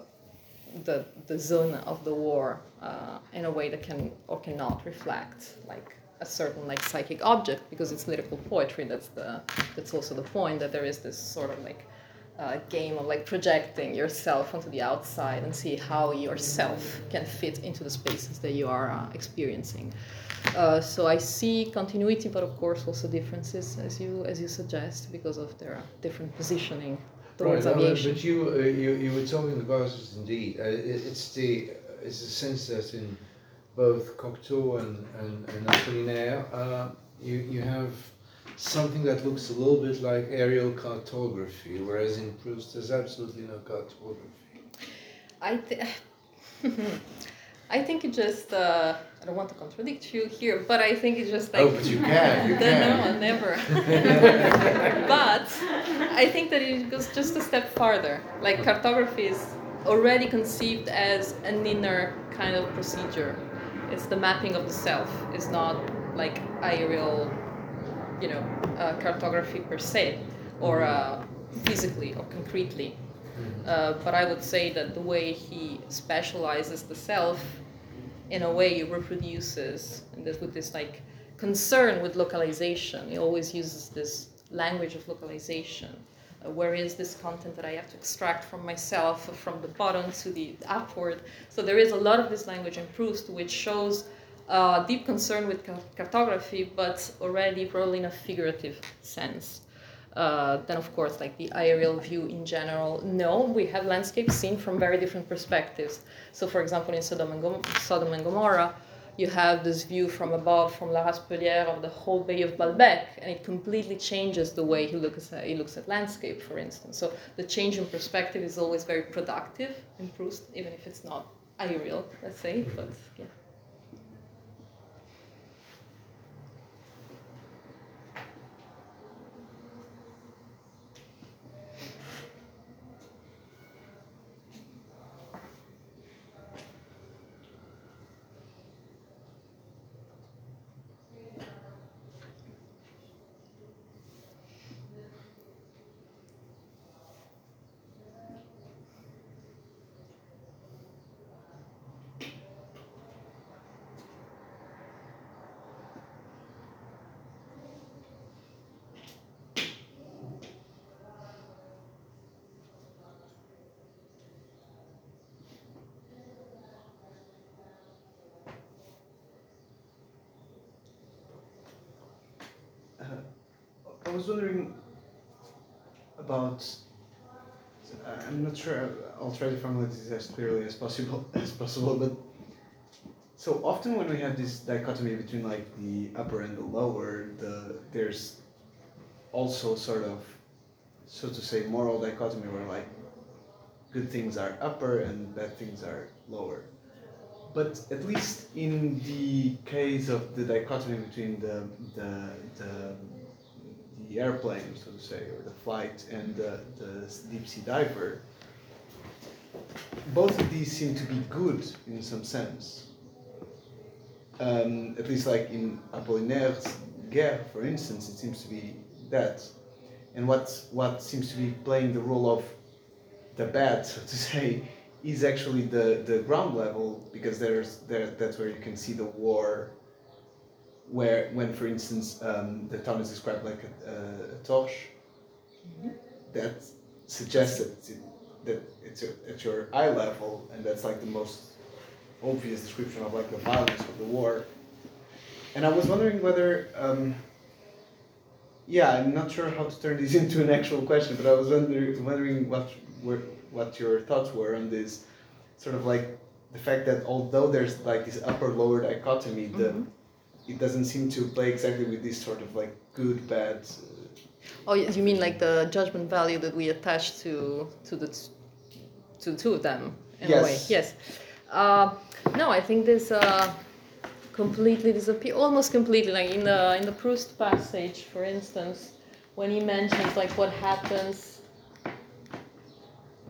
the, the zone of the war uh, in a way that can or cannot reflect like a certain like psychic object because it's lyrical poetry. That's the that's also the point that there is this sort of like uh, game of like projecting yourself onto the outside and see how yourself can fit into the spaces that you are uh, experiencing. Uh, so I see continuity, but of course also differences, as you as you suggest, because of their different positioning towards right, aviation. but you, uh, you you were talking about it indeed. Uh, it, it's the it's the sense that in both Cocteau and and, and Apollinaire, uh, you you have something that looks a little bit like aerial cartography, whereas in Proust there's absolutely no cartography. I think. I think it just. Uh, I don't want to contradict you here, but I think it's just like. oh, but you can, you no, can. never. but I think that it goes just a step farther. Like cartography is already conceived as an inner kind of procedure. It's the mapping of the self. It's not like aerial, you know, uh, cartography per se, or uh, physically or concretely. Uh, but I would say that the way he specializes the self, in a way, reproduces and this, with this like concern with localization. He always uses this language of localization. Uh, where is this content that I have to extract from myself, from the bottom to the upward? So there is a lot of this language in Proust, which shows uh, deep concern with ca- cartography, but already probably in a figurative sense. Uh, then, of course, like the aerial view in general, no, we have landscapes seen from very different perspectives. So, for example, in Sodom and, Gom- Sodom and Gomorrah, you have this view from above, from La Raspelière, of the whole Bay of Balbec, and it completely changes the way he looks at, he looks at landscape, for instance. So, the change in perspective is always very productive in Proust, even if it's not aerial, let's say, but yeah. I was wondering about. Uh, I'm not sure. I'll try to formulate this as clearly as possible as possible. But so often when we have this dichotomy between like the upper and the lower, the there's also sort of, so to say, moral dichotomy where like good things are upper and bad things are lower. But at least in the case of the dichotomy between the the the, the airplane, so to say, or the flight and the, the deep sea diver, both of these seem to be good in some sense. Um, at least like in Apollinaire's Guerre, for instance, it seems to be that. And what what seems to be playing the role of the bad, so to say, is actually the, the ground level because there's there that's where you can see the war where when for instance um, the town is described like a, a, a torch that suggests that, it, that it's a- at your eye level and that's like the most obvious description of like the violence of the war and I was wondering whether um, yeah I'm not sure how to turn this into an actual question but I was wondering, wondering what were what your thoughts were on this sort of like the fact that although there's like this upper lower dichotomy the Mhm. It doesn't seem to play exactly with this sort of like good bad uh, Oh, you mean like the judgment value that we attach to to the t- to the two of them in a way? Yes. Yes. Uh, no, I think this uh, completely disappear, almost completely. Like in the in the Proust passage, for instance, when he mentions like what happens.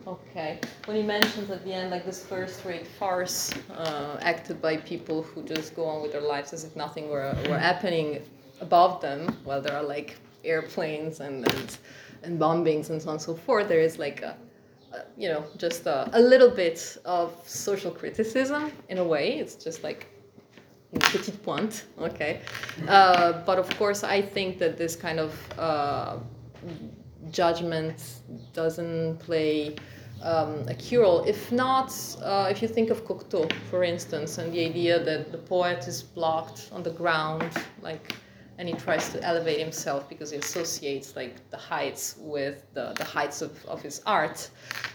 Okay, when he mentions at the end like this first-rate farce uh, acted by people who just go on with their lives as if nothing were, were happening above them, while there are like airplanes and, and and bombings and so on and so forth. There is like a, a you know just a, a little bit of social criticism in a way. It's just like petite pointe, okay. Uh, but of course, I think that this kind of uh, judgment doesn't play um, a key role. If not, uh, if you think of Cocteau, for instance, and the idea that the poet is blocked on the ground, like, and he tries to elevate himself because he associates like the heights with the, the heights of, of his art.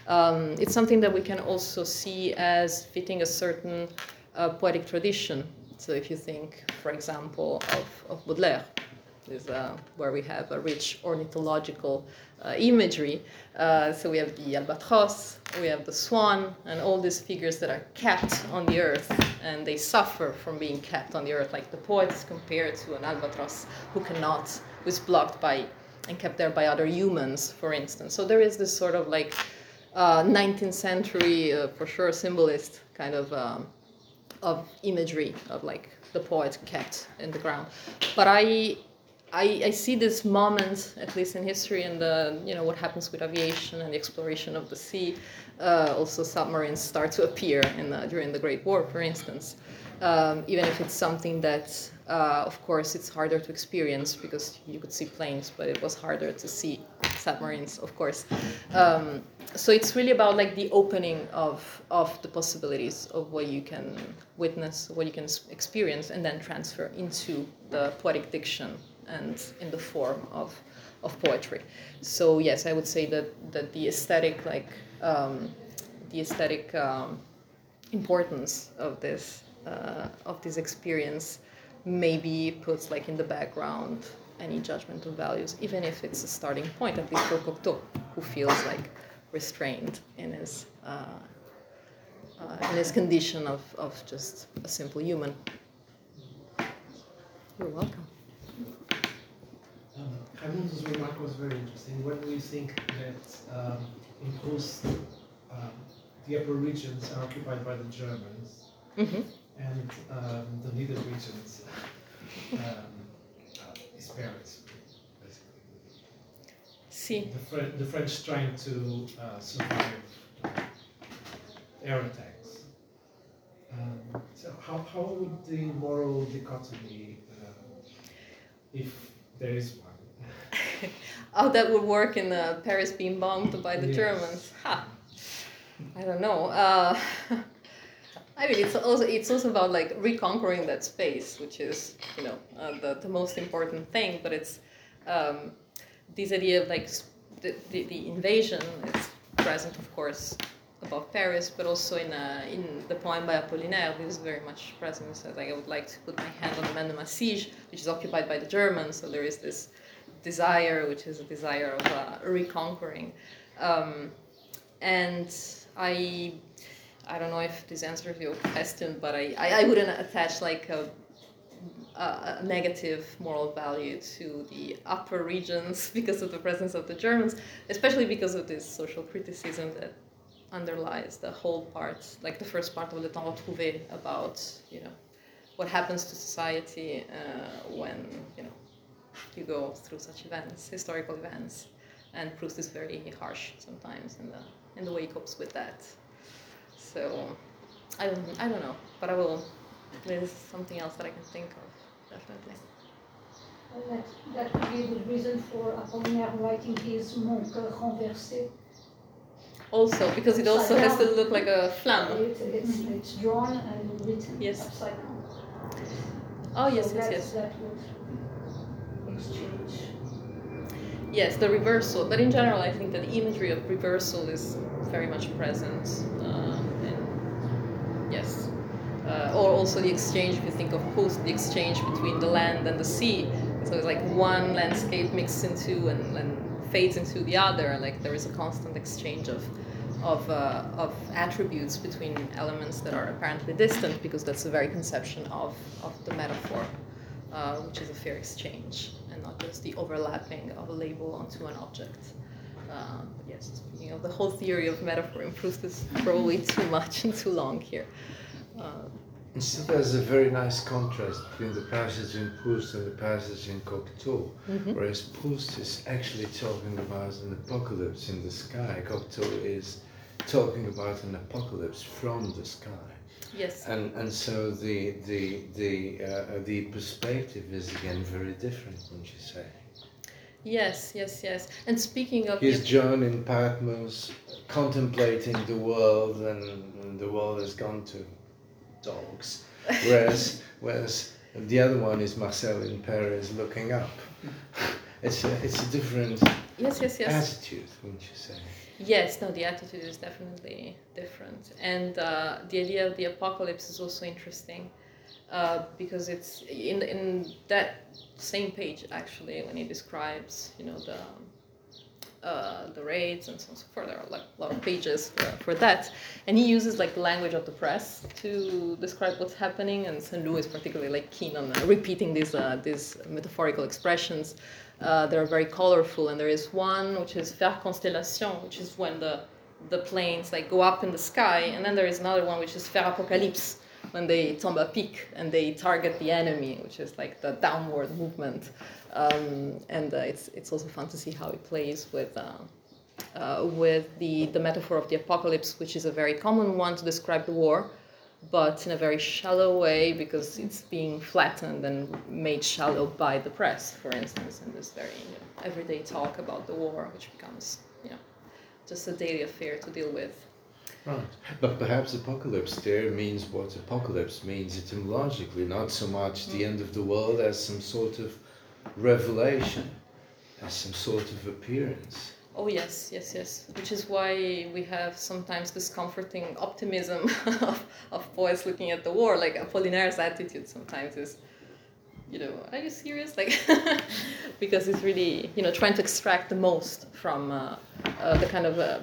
Um, it's something that we can also see as fitting a certain uh, poetic tradition. So if you think, for example, of, of Baudelaire, is uh, where we have a rich ornithological uh, imagery. Uh, so we have the albatross, we have the swan, and all these figures that are kept on the earth, and they suffer from being kept on the earth. Like the poet is compared to an albatross who cannot, who is blocked by and kept there by other humans, for instance. So there is this sort of like 19th uh, century, uh, for sure, symbolist kind of um, of imagery of like the poet kept in the ground. But I I, I, see this moment, at least in history, and the you know what happens with aviation and the exploration of the sea. Uh, also, submarines start to appear in the, during the Great War, for instance. Um, even if it's something that, uh, of course, it's harder to experience because you could see planes, but it was harder to see submarines, of course. Um, so it's really about like the opening of of the possibilities of what you can witness, what you can experience, and then transfer into the poetic diction and in the form of, of poetry. So yes, I would say that, that the aesthetic, like um, the aesthetic um, importance of this uh, of this experience, maybe puts like in the background any judgment of values, even if it's a starting point, at least for Cocteau, who feels like restrained in his uh, uh, in his condition of, of just a simple human. You're welcome. Raimundo's remark was very interesting. When we think that um, in Proust, um, the upper regions are occupied by the Germans, mm-hmm. and um, the middle regions um, uh, is Paris, basically. The, Fre- the French trying to uh, survive air attacks. Um, so, how, how would the moral dichotomy, uh, if there is one, how that would work in uh, Paris being bombed by the yes. Germans. Ha. I don't know. Uh, I mean, it's also it's also about like reconquering that space, which is you know uh, the the most important thing. But it's um, this idea of like the, the, the invasion is present, of course, above Paris, but also in uh, in the poem by Apollinaire, this is very much present. So like I would like to put my hand on the Main de Massiges, which is occupied by the Germans. So there is this desire, which is a desire of uh, reconquering. Um, and I, I don't know if this answers your question, but I, I, I wouldn't attach like a, a, negative moral value to the upper regions because of the presence of the Germans, especially because of this social criticism that underlies the whole part, like the first part of the Temps Retrouvé about, you know, what happens to society uh, when, you know, you go through such events, historical events, and Proust is very harsh sometimes in the in the way he copes with that. So I don't I don't know, but I will. There's something else that I can think of definitely. And that, that could be the reason for Apollinaire writing his Mon cœur renversé. Also, because it also has to look like a flamme. It, it's, it's drawn and written yes. upside down. Oh, yes, so yes, yes. That would exchange. Yes, the reversal. But in general, I think that the imagery of reversal is very much present. Uh, in, yes. Uh, or also the exchange, if you think of Proust, the exchange between the land and the sea. So it's like one landscape mixed into and, and fades into the other. Like there is a constant exchange of of, uh, of attributes between elements that are apparently distant because that's the very conception of, of the metaphor, uh, which is a fair exchange and not just the overlapping of a label onto an object. Um, yes, you know, the whole theory of metaphor in Proust is probably too much and too long here. Uh, so there's a very nice contrast between the passage in Proust and the passage in Cocteau, mm-hmm. whereas Proust is actually talking about an apocalypse in the sky. Cocteau is talking about an apocalypse from the sky. Yes. And and so the the the uh, the perspective is again very different, wouldn't you say? Yes, yes, yes. And speaking of he's John in Patmos contemplating the world, and, and the world has gone to dogs. Whereas whereas the other one is Marcel in Paris looking up. it's a, it's a different Yes, yes, yes. attitude, wouldn't you say? Yes, no, the attitude is definitely different. And uh, the idea of the apocalypse is also interesting uh, because it's in, in that same page, actually, when he describes, you know, the, uh, the raids and so on and so forth. There are like a lot of pages for, for that. And he uses like the language of the press to describe what's happening. And Saint-Loup is particularly like keen on repeating these, uh, these metaphorical expressions. Uh, they're very colorful. And there is one which is faire constellation, which is when the, the planes like go up in the sky. And then there is another one which is faire apocalypse, when they tombe à pic and they target the enemy, which is like the downward movement. Um, and uh, it's, it's also fun to see how it plays with, uh, uh, with the, the metaphor of the apocalypse, which is a very common one to describe the war, but in a very shallow way because it's being flattened and made shallow by the press, for instance, in this very you know, everyday talk about the war, which becomes you know, just a daily affair to deal with. Right. But perhaps apocalypse there means what apocalypse means etymologically, not so much the end of the world as some sort of revelation, as some sort of appearance. Oh yes, yes, yes. Which is why we have sometimes this comforting optimism of, of poets looking at the war. Like Apollinaire's attitude sometimes is, you know, are you serious? Like, because it's really, you know, trying to extract the most from uh, uh, the kind of uh,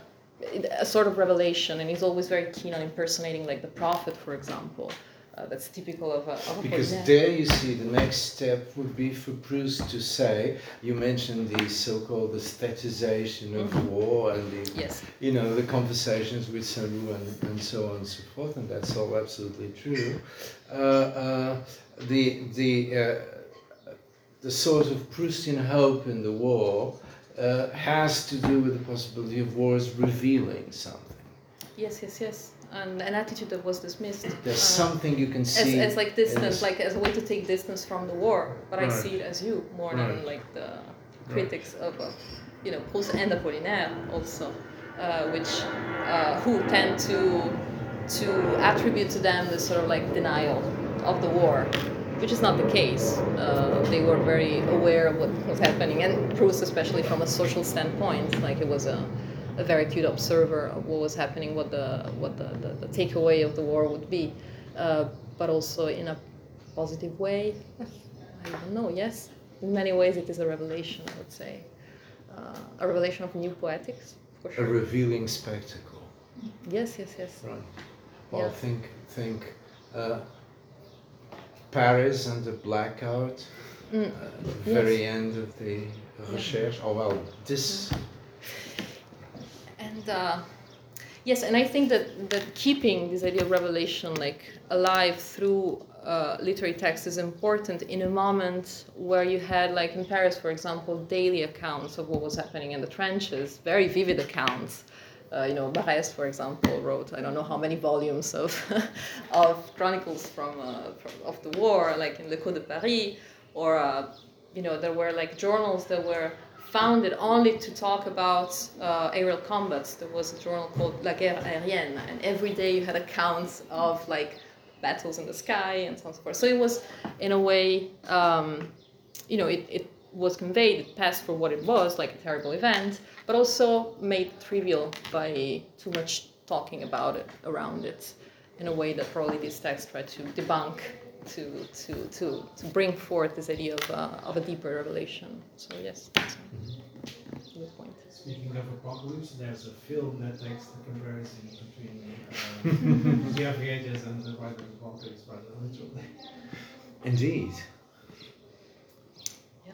a sort of revelation, and he's always very keen on impersonating, like the prophet, for example. Uh, that's typical of a, of a Because there you see the next step would be for Proust to say, you mentioned the so-called aestheticization of Mhm. war and the, Yes. you know, the conversations with Saint-Loup and, and so on and so forth, and that's all absolutely true. Uh, uh, the, the, uh, the sort of Proustian hope in the war uh, has to do with the possibility of wars revealing something. Yes, yes, yes. And an attitude that was dismissed. There's uh, something you can see. as like distance, this- like as a way to take distance from the war. But I see it as you more Right. than like the critics of, uh, you know, Proust and Apollinaire also, uh, which uh, who tend to to attribute to them this sort of like denial of the war, which is not the case. Uh, they were very aware of what was happening, and Proust especially from a social standpoint, like it was a a very acute observer of what was happening, what the what the, the, the takeaway of the war would be, uh, but also in a positive way. I don't know. Yes, in many ways it is a revelation. I would say uh, a revelation of new poetics for a revealing spectacle. Yes, yes, yes. Right. Well, Yeah. think think uh, Paris and the blackout. Mm. Uh, the very end of the recherche. Oh well, this. And uh, yes, and I think that that keeping this idea of revelation like alive through uh, literary text is important in a moment where you had, like in Paris, for example, daily accounts of what was happening in the trenches, very vivid accounts. Uh, you know, Barrès, for example, wrote I don't know how many volumes of of chronicles from, uh, from of the war, like in L'Écho de Paris, or uh, you know, there were like journals that were founded only to talk about uh, aerial combats. There was a journal called La Guerre Aérienne, and every day you had accounts of like battles in the sky and so on and so forth. So it was, in a way, um, you know, it, it was conveyed, it passed for what it was, like a terrible event, but also made trivial by too much talking about it, around it, in a way that probably these texts try to debunk, to, to, to, to bring forth this idea of, uh, of a deeper revelation. So, yes, that's a good point. Speaking of apocalypse, there's a film that takes the comparison between um, the aviators and the Rise of Apocalypse, rather literally. Indeed. Yeah.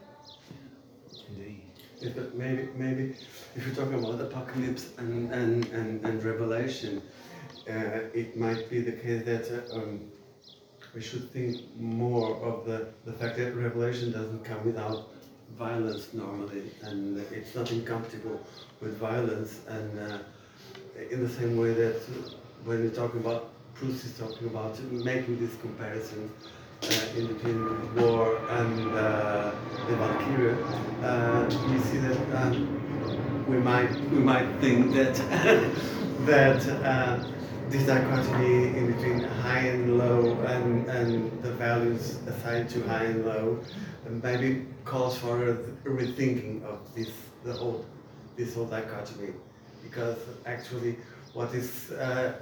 Indeed. Yeah, but maybe, maybe if you're talking about apocalypse and, and, and, and revelation, uh, it might be the case that uh, um, we should think more of the, the fact that revelation doesn't come without violence normally, and it's not incompatible with violence. And uh, in the same way that when we're talking about Proust is talking about making this comparison uh, in between war and uh, the Valkyria, uh, we see that um, we might we might think that that uh, this dichotomy in between high and low and, and the values assigned to high and low maybe calls for a rethinking of this the whole this whole dichotomy because actually what is uh,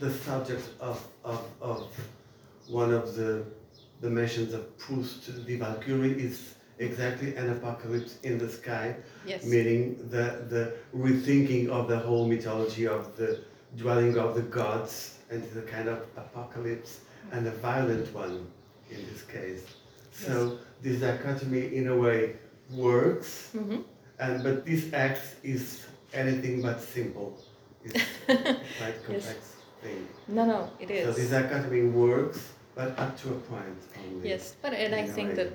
the subject of, of, of one of the the mentions of Proust, the Valkyrie, is exactly an apocalypse in the sky, Yes. meaning the, the rethinking of the whole mythology of the dwelling of the gods and the kind of apocalypse and a violent one in this case. So this dichotomy in a way works, Mhm. and but this act is anything but simple. It's quite complex thing. No, no, it is. So this dichotomy works, but up to a point only. Yes, but and I think way. that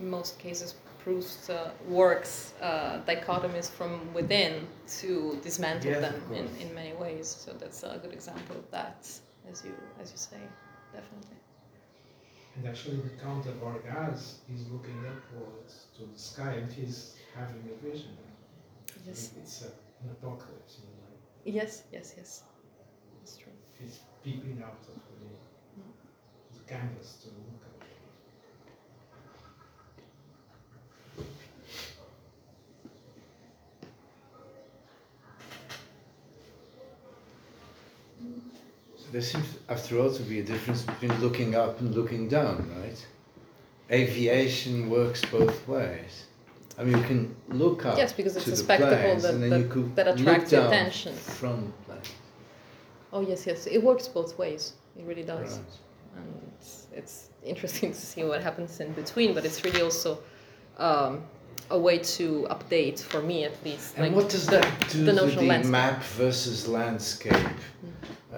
in most cases Proust uh, works uh, dichotomies from within to dismantle Yes, them in, in many ways. So that's a good example of that, as you as you say, definitely. And actually, the Count of Orgaz is looking upwards to the sky and he's having a vision. Yes, It's a, an apocalypse in a way. yes, yes, yes. That's true. He's peeping out of the, the canvas to look there seems, after all, to be a difference between looking up and looking down, right? Aviation works both ways. I mean, you can look up Yes, because it's a spectacle that- that- that attracts attention. from planes. Oh yes, yes. It works both ways. It really does. Right. and it's, it's interesting to see what happens in between but it's really also um, a way to update for me at least And like what does the, that do the to notional the map versus landscape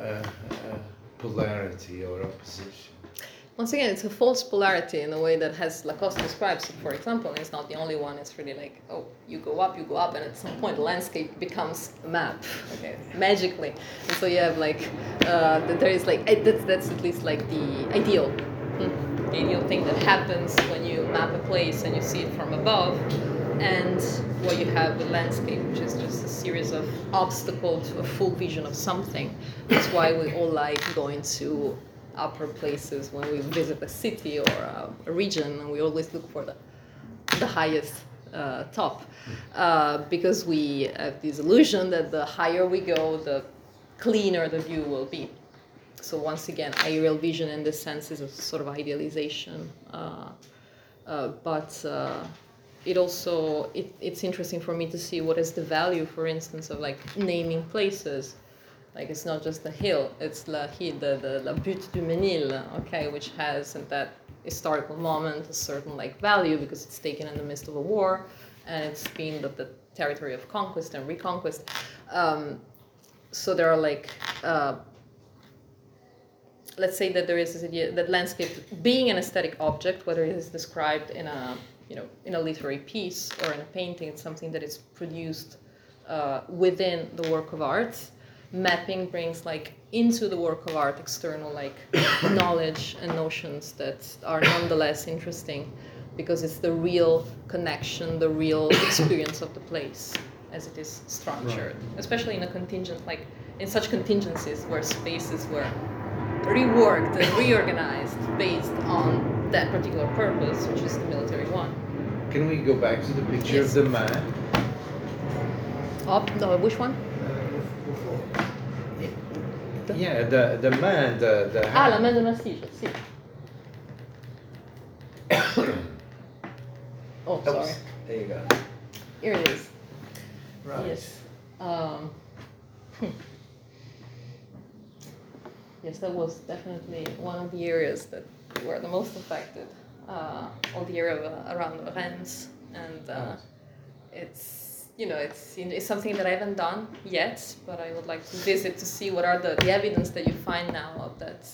uh, uh, polarity or opposition? once again it's a false polarity in a way that has lacoste describes for example and it's not the only one. It's really like oh you go up you go up and at some point the landscape becomes a map okay magically. And so you have like uh, there is like eh, that's, that's at least like the ideal hmm, the ideal thing that happens when you map a place and you see it from above and what you have with landscape which is just a series of obstacles to a full vision of something. That's why we all like going to upper places when we visit a city or a, a region and we always look for the, the highest uh, top. Uh, because we have this illusion that the higher we go the cleaner the view will be. So once again aerial vision in this sense is a sort of idealization uh, uh, but uh, it also it, it's interesting for me to see what is the value for instance of like naming places. Like it's not just the hill it's la the, the la butte du Mesnil okay which has at that historical moment a certain like value because it's taken in the midst of a war and it's been the, the territory of conquest and reconquest. Um, so there are like uh, let's say that there is this idea that landscape being an aesthetic object whether it is described in a you know in a literary piece or in a painting it's something that is produced uh, within the work of art. Mapping brings like into the work of art external like knowledge and notions that are nonetheless interesting because it's the real connection the real experience of the place as it is structured. Especially in a contingent like in such contingencies where spaces were reworked and reorganized based on that particular purpose which is the military one Can we go back to the picture Yes. of the man? up no which one The- Yeah, the, the man, the, the ah la main de Massiges sì oh sorry Oops, There you go. here it is Right. Yes. Um, hmm. yes, that was definitely one of the areas that were the most affected. Uh, all the area of, around Rennes, and uh, it's you know it's it's something that I haven't done yet, but I would like to visit to see what are the, the evidence that you find now of that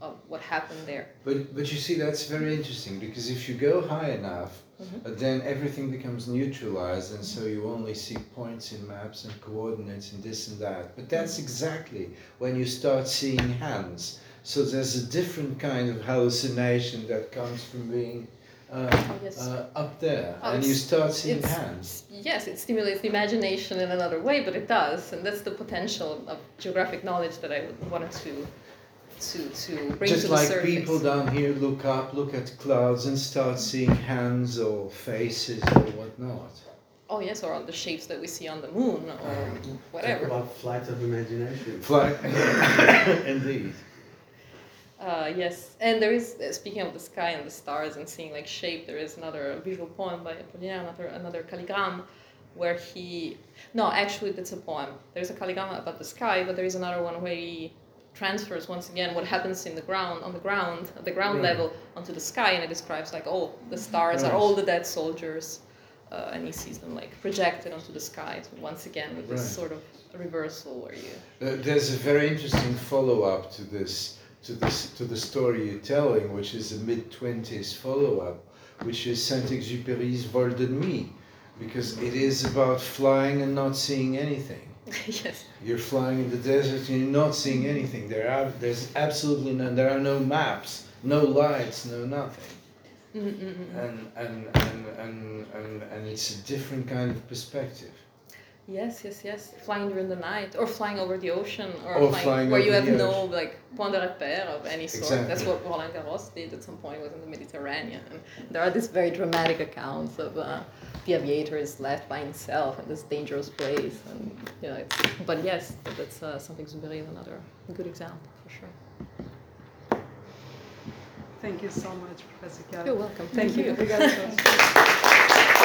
of what happened there. But, but you see, that's very interesting because if you go high enough, Mhm. uh, then everything becomes neutralized, and so you only see points in maps and coordinates and this and that. But that's exactly when you start seeing hands. So there's a different kind of hallucination that comes from being uh, Oh, yes. uh, up there, Oh, and you start seeing hands. Yes, it stimulates the imagination in another way, but it does, and that's the potential of geographic knowledge that I wanted to to to bring Just to the like surface. people down here look up, look at clouds, and start seeing hands or faces or whatnot. Oh yes, or on the shapes that we see on the moon, or Talk whatever. about flight of imagination. Fly, indeed. Uh, yes, and there is uh, speaking of the sky and the stars and seeing like shape. There is another visual poem by Apollinaire, another another calligram, where he no, actually that's a poem. There's a calligram about the sky, but there is another one where he transfers once again what happens in the ground on the ground at the ground Right. level onto the sky, and it describes like oh the stars are all the dead soldiers, uh, and he sees them like projected onto the sky. So once again with this Right. sort of reversal where you Uh, There's a very interesting follow-up to this, to this, to the story you're telling, which is a mid-twenties follow-up, which is Saint-Exupéry's Vol de Nuit, because it is about flying and not seeing anything. yes. You're flying in the desert and you're not seeing anything. There are, there's absolutely none. There are no maps, no lights, no nothing. Mm-mm-mm. And and and and and, and it's a different kind of perspective. Yes, yes, yes. Flying during the night, or flying over the ocean, or, Or flying, flying where you have the no like point de repère of any sort. That's what Roland Garros did at some point. Was in the Mediterranean, and there are these very dramatic accounts of uh, the aviator is left by himself in this dangerous place, and you know. It's, but yes, that's uh, Saint-Exupéry is another good example for sure. Thank you so much, Professor Chiara. You're welcome. Thank you. you. Obrigada a todos.